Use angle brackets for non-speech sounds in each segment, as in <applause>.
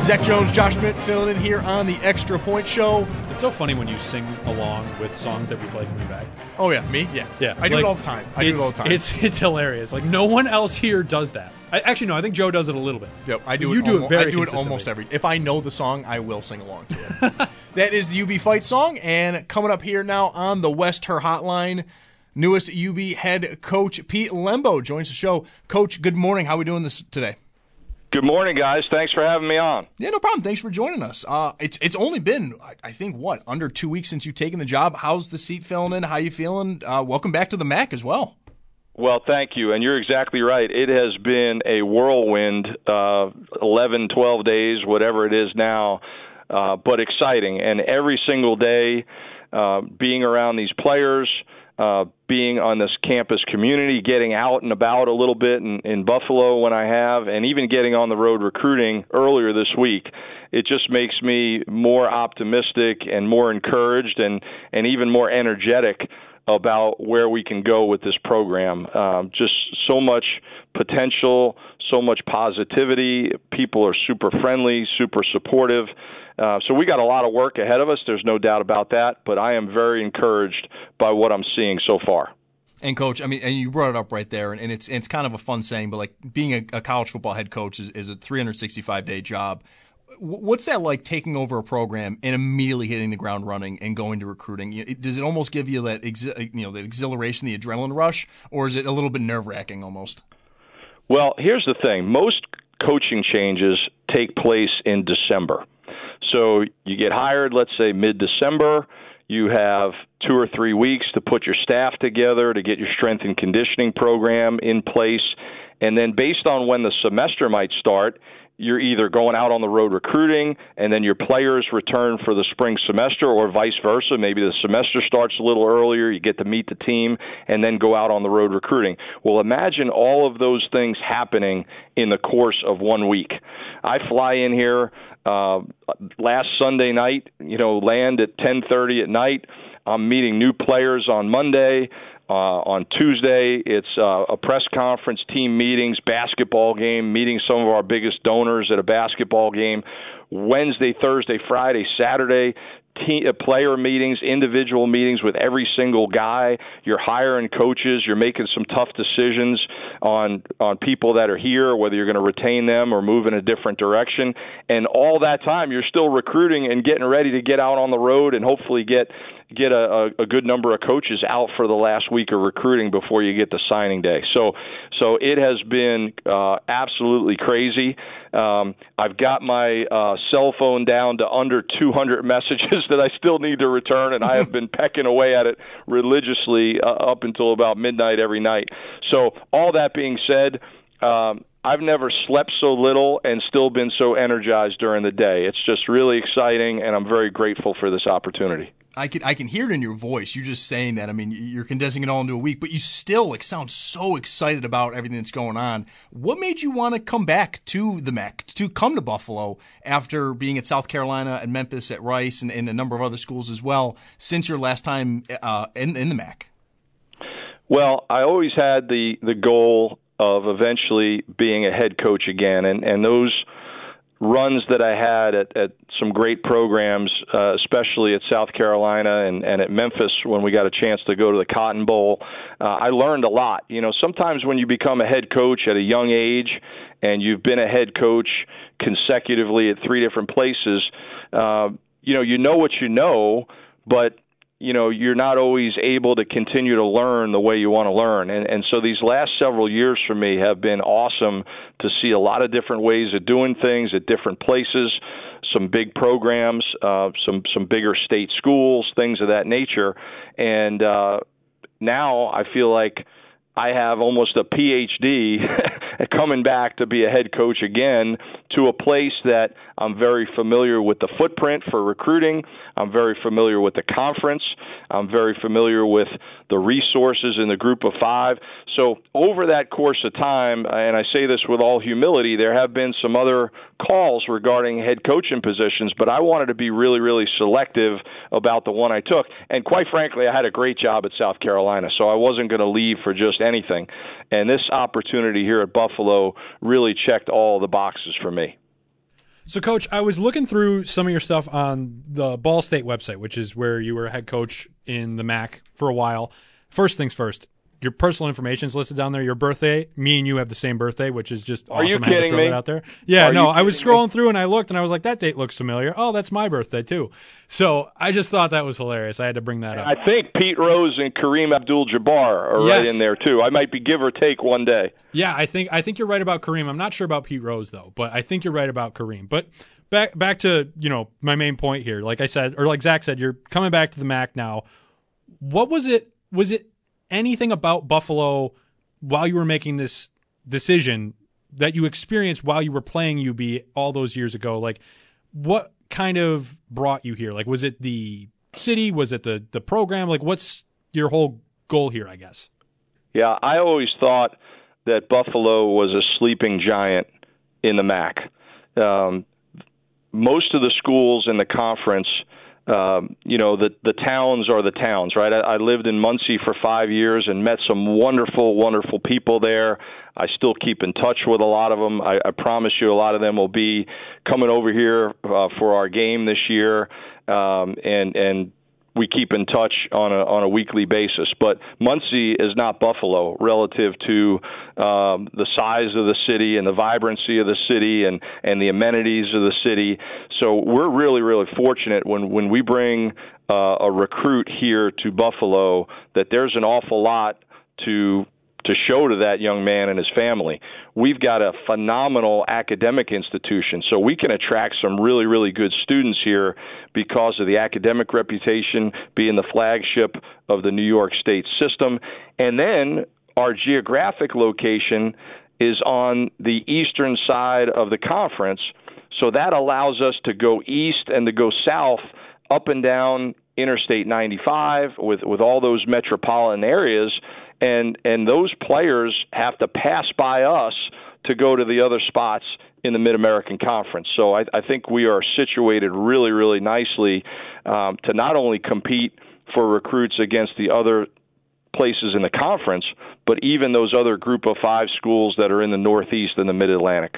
Zach Jones, Josh Mint filling in here on the Extra Point Show. It's so funny when you sing along with songs that we play coming back. Oh yeah, me? Yeah, Yeah, I do like, it all the time. I do it all the time. It's it's hilarious. Like no one else here does that. I, actually, no. I think Joe does it a little bit. Yep, I do. You it do almo- it very. I do it almost every. If I know the song, I will sing along to it. <laughs> that is the UB fight song, and coming up here now on the Western Hotline, newest UB head coach Pete Lembo joins the show. Coach, good morning. How are we doing this today? Good morning, guys. Thanks for having me on. Yeah, no problem. Thanks for joining us. Uh, it's it's only been I- I think what under two weeks since you've taken the job. How's the seat filling in? How you feeling? Uh, welcome back to the MAC as well. Well, thank you. And you're exactly right. It has been a whirlwind, uh, 11, 12 days, whatever it is now, uh, but exciting. And every single day, uh, being around these players, uh, being on this campus community, getting out and about a little bit in, in Buffalo when I have, and even getting on the road recruiting earlier this week. It just makes me more optimistic and more encouraged and, and even more energetic about where we can go with this program. Um, just so much potential, so much positivity. People are super friendly, super supportive. Uh, so we got a lot of work ahead of us. There's no doubt about that. But I am very encouraged by what I'm seeing so far. And coach, I mean, and you brought it up right there, and, and it's it's kind of a fun saying, but like being a, a college football head coach is, is a 365 day job. What's that like taking over a program and immediately hitting the ground running and going to recruiting? Does it almost give you that exi- uh, you know that exhilaration, the adrenaline rush, or is it a little bit nerve wracking almost? Well, here's the thing most coaching changes take place in December. So you get hired, let's say mid December. You have two or three weeks to put your staff together, to get your strength and conditioning program in place. And then, based on when the semester might start, you're either going out on the road recruiting and then your players return for the spring semester or vice versa. Maybe the semester starts a little earlier, you get to meet the team and then go out on the road recruiting. Well, imagine all of those things happening in the course of one week. I fly in here uh, last Sunday night, you know, land at 10:30 at night. I'm meeting new players on Monday. Uh, on Tuesday, it's uh, a press conference, team meetings, basketball game, meeting some of our biggest donors at a basketball game. Wednesday, Thursday, Friday, Saturday, team, uh, player meetings, individual meetings with every single guy. You're hiring coaches. You're making some tough decisions on on people that are here, whether you're going to retain them or move in a different direction. And all that time, you're still recruiting and getting ready to get out on the road and hopefully get get a, a, a good number of coaches out for the last week of recruiting before you get the signing day. So, so it has been uh, absolutely crazy. Um, I've got my uh, cell phone down to under 200 <laughs> messages that I still need to return, and I have been pecking away at it religiously uh, up until about midnight every night. So, all that being said. Um, I've never slept so little and still been so energized during the day. It's just really exciting, and I'm very grateful for this opportunity. I can I can hear it in your voice. You're just saying that. I mean, you're condensing it all into a week, but you still like sound so excited about everything that's going on. What made you want to come back to the MAC to come to Buffalo after being at South Carolina and Memphis at Rice and, and a number of other schools as well since your last time uh, in in the MAC? Well, I always had the the goal of eventually being a head coach again, and and those runs that I had at, at some great programs, uh, especially at South Carolina and, and at Memphis when we got a chance to go to the Cotton Bowl, uh, I learned a lot. You know, sometimes when you become a head coach at a young age and you've been a head coach consecutively at three different places, uh, you know, you know what you know, but you know you're not always able to continue to learn the way you want to learn. And and so these last several years for me have been awesome to see a lot of different ways of doing things at different places some big programs uh some some bigger state schools things of that nature. And uh now I feel like I have almost a PhD <laughs> coming back to be a head coach again to a place that I'm very familiar with the footprint for recruiting. I'm very familiar with the conference. I'm very familiar with the resources in the group of five. So, over that course of time, and I say this with all humility, there have been some other calls regarding head coaching positions, but I wanted to be really, really selective about the one I took. And quite frankly, I had a great job at South Carolina, so I wasn't going to leave for just anything. And this opportunity here at Buffalo really checked all the boxes for me. So, Coach, I was looking through some of your stuff on the Ball State website, which is where you were head coach in the MAC for a while. First things first, your personal information is listed down there. Your birthday, me and you have the same birthday, which is just Are awesome. you I had to kidding throw me? that out there. Yeah, Are no, you I was kidding me? scrolling through and I looked and I was like, that date looks familiar. Oh, that's my birthday too. So I just thought that was hilarious. I had to bring that up. I think Pete Rose and Kareem Abdul-Jabbar are right Yes. in there too. I might be give or take one day. Yeah, I think I think you're right about Kareem. I'm not sure about Pete Rose though, but I think you're right about Kareem. But back back to you know my main point here. Like I said, or like Zach said, you're coming back to the MAC now. What was it? Was it anything about Buffalo while you were making this decision that you experienced while you were playing UB all those years ago? Like, what kind of brought you here? Like, was it the city? Was it the the program? Like, what's your whole goal here? I guess. Yeah, I always thought that Buffalo was a sleeping giant in the MAC. Um, most of the schools in the conference, um, you know, the the towns are the towns, right? I, I lived in Muncie for five years and met some wonderful, wonderful people there. I still keep in touch with a lot of them. I, I promise you, a lot of them will be coming over here uh, for our game this year, um, and and we keep in touch on a on a weekly basis. But Muncie is not Buffalo relative to um, the size of the city and the vibrancy of the city and and the amenities of the city. So we're really really fortunate when when we bring uh, a recruit here to Buffalo that there's an awful lot to to show to that young man and his family. We've got a phenomenal academic institution, so we can attract some really, really good students here because of the academic reputation, being the flagship of the New York State system. And then our geographic location is on the eastern side of the conference, so that allows us to go east and to go south up and down Interstate 95 with with all those metropolitan areas and and those players have to pass by us to go to the other spots in the Mid American Conference. So I, I think we are situated really, really nicely um, to not only compete for recruits against the other places in the conference, but even those other group of five schools that are in the Northeast and the Mid Atlantic.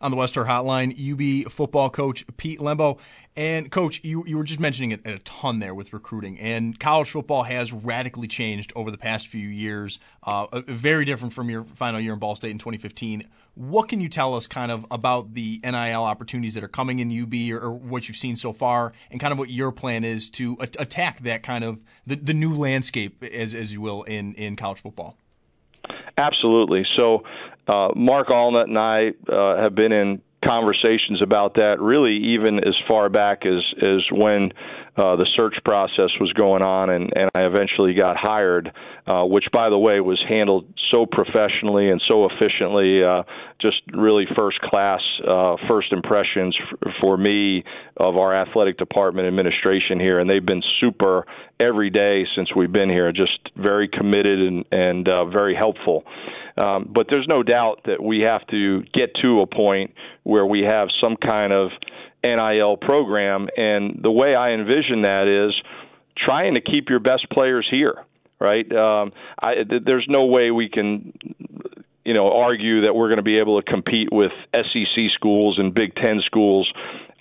On the Western Hotline, UB football coach Pete Lembo. And coach, you you were just mentioning it a ton there with recruiting, and college football has radically changed over the past few years. Uh, very different from your final year in Ball State in 2015. What can you tell us kind of about the NIL opportunities that are coming in UB, or, or what you've seen so far, and kind of what your plan is to a- attack that kind of the, the new landscape, as as you will, in in college football? Absolutely. So, uh, Mark Alnutt and I uh, have been in conversations about that really even as far back as as when uh, the search process was going on and and I eventually got hired uh, which by the way was handled so professionally and so efficiently uh, just really first class uh, first impressions f- for me of our athletic department administration here. And they've been super every day since we've been here just very committed and and uh, very helpful um, but there's no doubt that we have to get to a point where we have some kind of NIL program. And the way I envision that is trying to keep your best players here, right? Um, I, th- there's no way we can you know, argue that we're going to be able to compete with SEC schools and Big Ten schools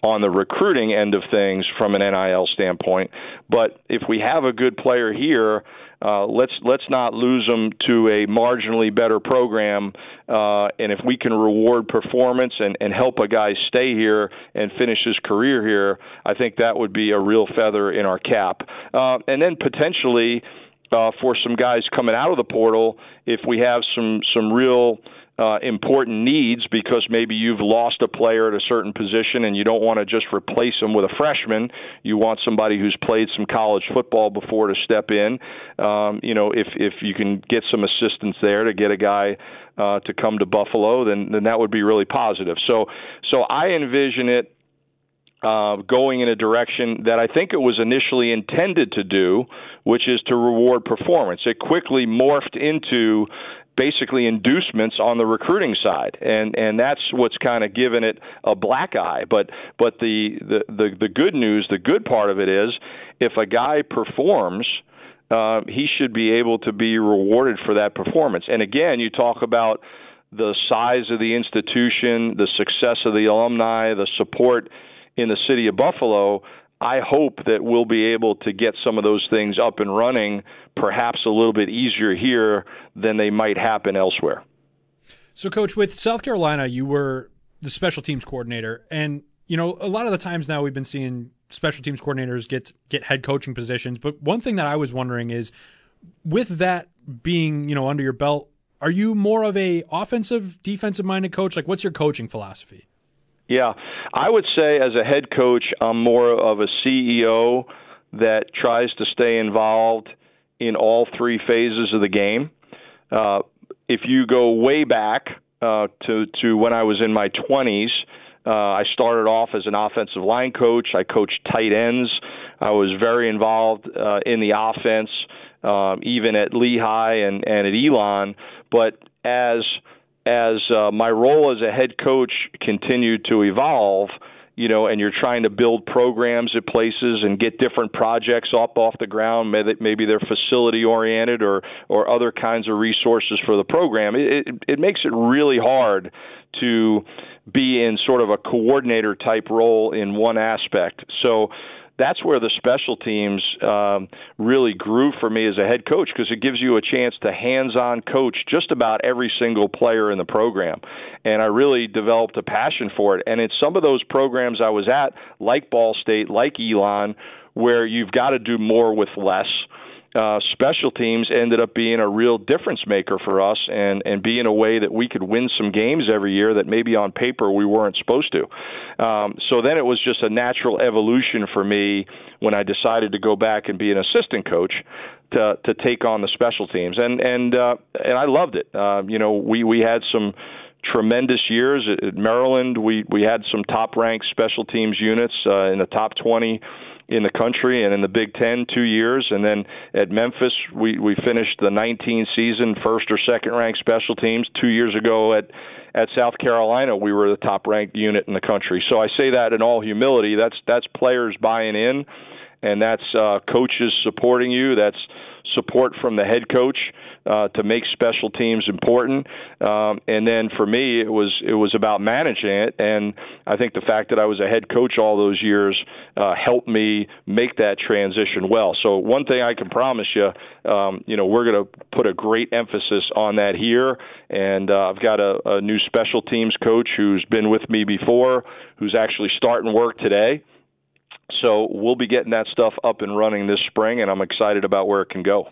on the recruiting end of things from an NIL standpoint. But if we have a good player here, uh, let's let's not lose them to a marginally better program. Uh, and if we can reward performance and, and help a guy stay here and finish his career here, I think that would be a real feather in our cap. Uh, and then potentially uh, for some guys coming out of the portal, if we have some some real uh, important needs because maybe you've lost a player at a certain position and you don't want to just replace them with a freshman. You want somebody who's played some college football before to step in. Um, you know, if if you can get some assistance there to get a guy uh, to come to Buffalo, then then that would be really positive. So so I envision it uh, going in a direction that I think it was initially intended to do, which is to reward performance. It quickly morphed into basically inducements on the recruiting side, and and that's what's kind of given it a black eye. But but the the the, the good news, the good part of it is, if a guy performs. Uh, he should be able to be rewarded for that performance. And again, you talk about the size of the institution, the success of the alumni, the support in the city of Buffalo. I hope that we'll be able to get some of those things up and running, perhaps a little bit easier here than they might happen elsewhere. So, Coach, with South Carolina, you were the special teams coordinator, and you know a lot of the times now we've been seeing special teams coordinators get get head coaching positions. But one thing that I was wondering is, with that being you know under your belt, are you more of a offensive, defensive minded coach? Like, what's your coaching philosophy? Yeah, I would say as a head coach, I'm more of a CEO that tries to stay involved in all three phases of the game. Uh, if you go way back uh, to to when I was in my 20s, uh, I started off as an offensive line coach. I coached tight ends. I was very involved uh, in the offense, uh, even at Lehigh and and at Elon. But as as uh, my role as a head coach continued to evolve, you know, and you're trying to build programs at places and get different projects up off the ground, maybe they're facility oriented or or other kinds of resources for the program. It, it, it makes it really hard to be in sort of a coordinator type role in one aspect. So that's where the special teams um, really grew for me as a head coach because it gives you a chance to hands-on coach just about every single player in the program, and I really developed a passion for it. And it's some of those programs I was at, like Ball State, like Elon, where you've got to do more with less uh, special teams ended up being a real difference maker for us and and being a way that we could win some games every year that maybe on paper we weren't supposed to. Um, so then it was just a natural evolution for me when I decided to go back and be an assistant coach to to take on the special teams and and uh, and I loved it. Uh, you know, we we had some tremendous years at Maryland. We we had some top ranked special teams units uh, in the top 20 in the country and in the Big Ten two years, and then at Memphis we we finished the 19 season first or second ranked special teams. Two years ago at at South Carolina we were the top ranked unit in the country. So I say that in all humility. That's that's players buying in, and that's uh, coaches supporting you. That's support from the head coach uh, to make special teams important. Um, and then for me, it was it was about managing it. And I think the fact that I was a head coach all those years uh, helped me make that transition well. So one thing I can promise you, um, you know, we're going to put a great emphasis on that here. And uh, I've got a, a new special teams coach who's been with me before, who's actually starting work today. So we'll be getting that stuff up and running this spring, and I'm excited about where it can go.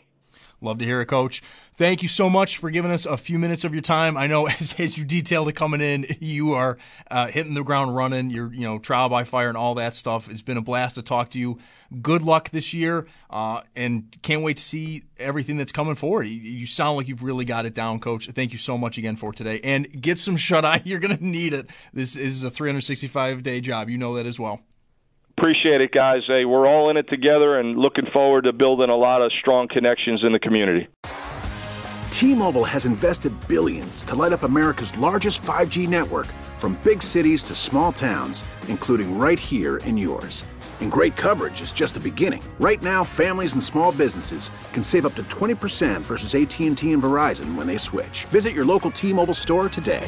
Love to hear it, Coach. Thank you so much for giving us a few minutes of your time. I know <laughs> as, as you detailed it coming in, <laughs> you are uh, hitting the ground running. You're, you know, trial by fire and all that stuff. It's been a blast to talk to you. Good luck this year, uh, and can't wait to see everything that's coming forward. You, you, sound like you've really got it down, Coach. Thank you so much again for today, and get some shut eye. <laughs> You're to need it. This is a 365 day job. You know that as well. Appreciate it, guys. Hey, we're all in it together and looking forward to building a lot of strong connections in the community. T-Mobile has invested billions to light up America's largest 5G network from big cities to small towns, including right here in yours. And great coverage is just the beginning. Right now, families and small businesses can save up to 20% versus AT&T and Verizon when they switch. Visit your local T-Mobile store today.